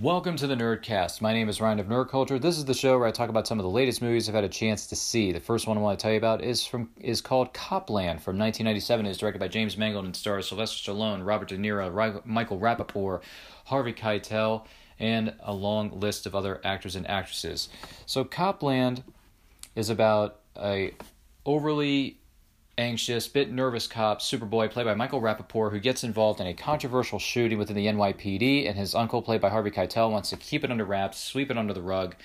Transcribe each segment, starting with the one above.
Welcome to the Nerdcast. My name is Ryan of Nerd Culture. This is the show where I talk about some of the latest movies I've had a chance to see. The first one I want to tell you about is from is called Cop Land from 1997. It is directed by James Mangold and stars Sylvester Stallone, Robert De Niro, Michael Rapaport, Harvey Keitel, and a long list of other actors and actresses. So Cop Land is about a overly anxious, bit nervous cop, Superboy, played by Michael Rapaport, who gets involved in a controversial shooting within the NYPD, and his uncle, played by Harvey Keitel, wants to keep it under wraps, sweep it under the rug,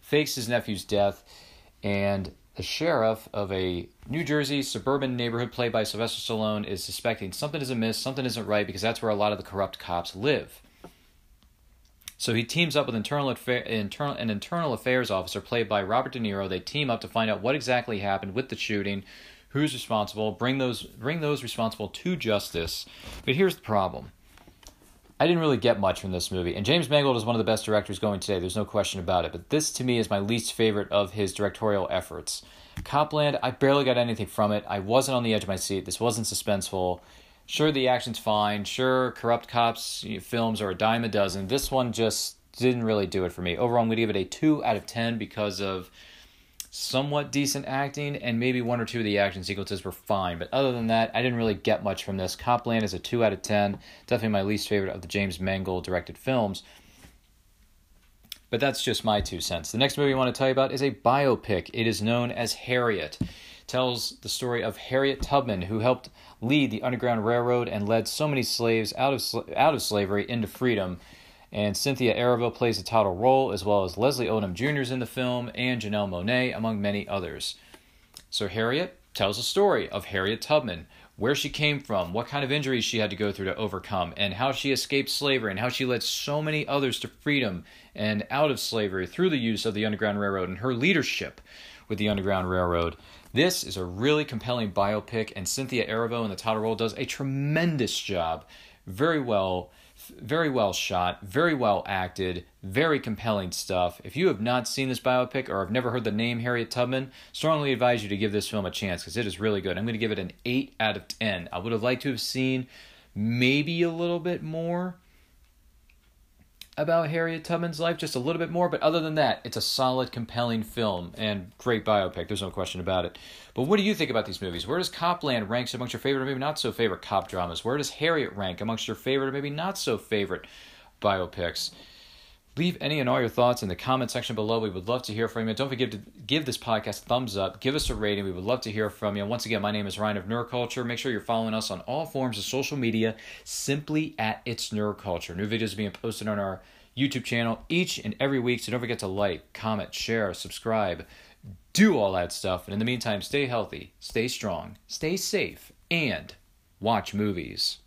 fakes his nephew's death, and the sheriff of a New Jersey suburban neighborhood, played by Sylvester Stallone, is suspecting something is amiss, something isn't right, because that's where a lot of the corrupt cops live. So he teams up with internal, internal an internal affairs officer played by Robert De Niro. They team up to find out what exactly happened with the shooting, who's responsible, bring those bring those responsible to justice. But here's the problem. I didn't really get much from this movie, and James Mangold is one of the best directors going today. There's no question about it. But this, to me, is my least favorite of his directorial efforts. Cop Land, I barely got anything from it. I wasn't on the edge of my seat. This wasn't suspenseful. Sure, the action's fine. Sure, corrupt cops films are a dime a dozen. This one just didn't really do it for me. Overall, I'm going to give it a 2 out of 10 because of somewhat decent acting, and maybe one or two of the action sequences were fine. But other than that, I didn't really get much from this. Cop Land is a 2 out of 10. Definitely my least favorite of the James Mangold directed films. But that's just my two cents. The next movie I want to tell you about is a biopic. It is known as Harriet. It tells the story of Harriet Tubman, who helped lead the Underground Railroad and led so many slaves out of out of slavery into freedom and Cynthia Erivo plays the title role, as well as Leslie Odom Jr. is in the film, and Janelle Monáe, among many others. So Harriet tells a story of Harriet Tubman, where she came from, what kind of injuries she had to go through to overcome, and how she escaped slavery, and how she led so many others to freedom and out of slavery through the use of the Underground Railroad and her leadership with the Underground Railroad. This is a really compelling biopic, and Cynthia Erivo in the title role does a tremendous job. Very well very well shot, very well acted, very compelling stuff. If you have not seen this biopic or have never heard the name Harriet Tubman, strongly advise you to give this film a chance because it is really good. I'm going to give it an 8 out of 10. I would have liked to have seen maybe a little bit more about Harriet Tubman's life, just a little bit more. But other than that, it's a solid, compelling film and great biopic. There's no question about it. But what do you think about these movies? Where does Cop Land rank amongst your favorite or maybe not so favorite cop dramas? Where does Harriet rank amongst your favorite or maybe not so favorite biopics? Leave any and all your thoughts in the comment section below. We would love to hear from you. Don't forget to give this podcast a thumbs up. Give us a rating. We would love to hear from you. Once again, my name is Ryan of Nerd Culture. Make sure you're following us on all forms of social media simply at It's Nerd Culture. New videos being posted on our YouTube channel each and every week. So don't forget to like, comment, share, subscribe, do all that stuff. And in the meantime, stay healthy, stay strong, stay safe, and watch movies.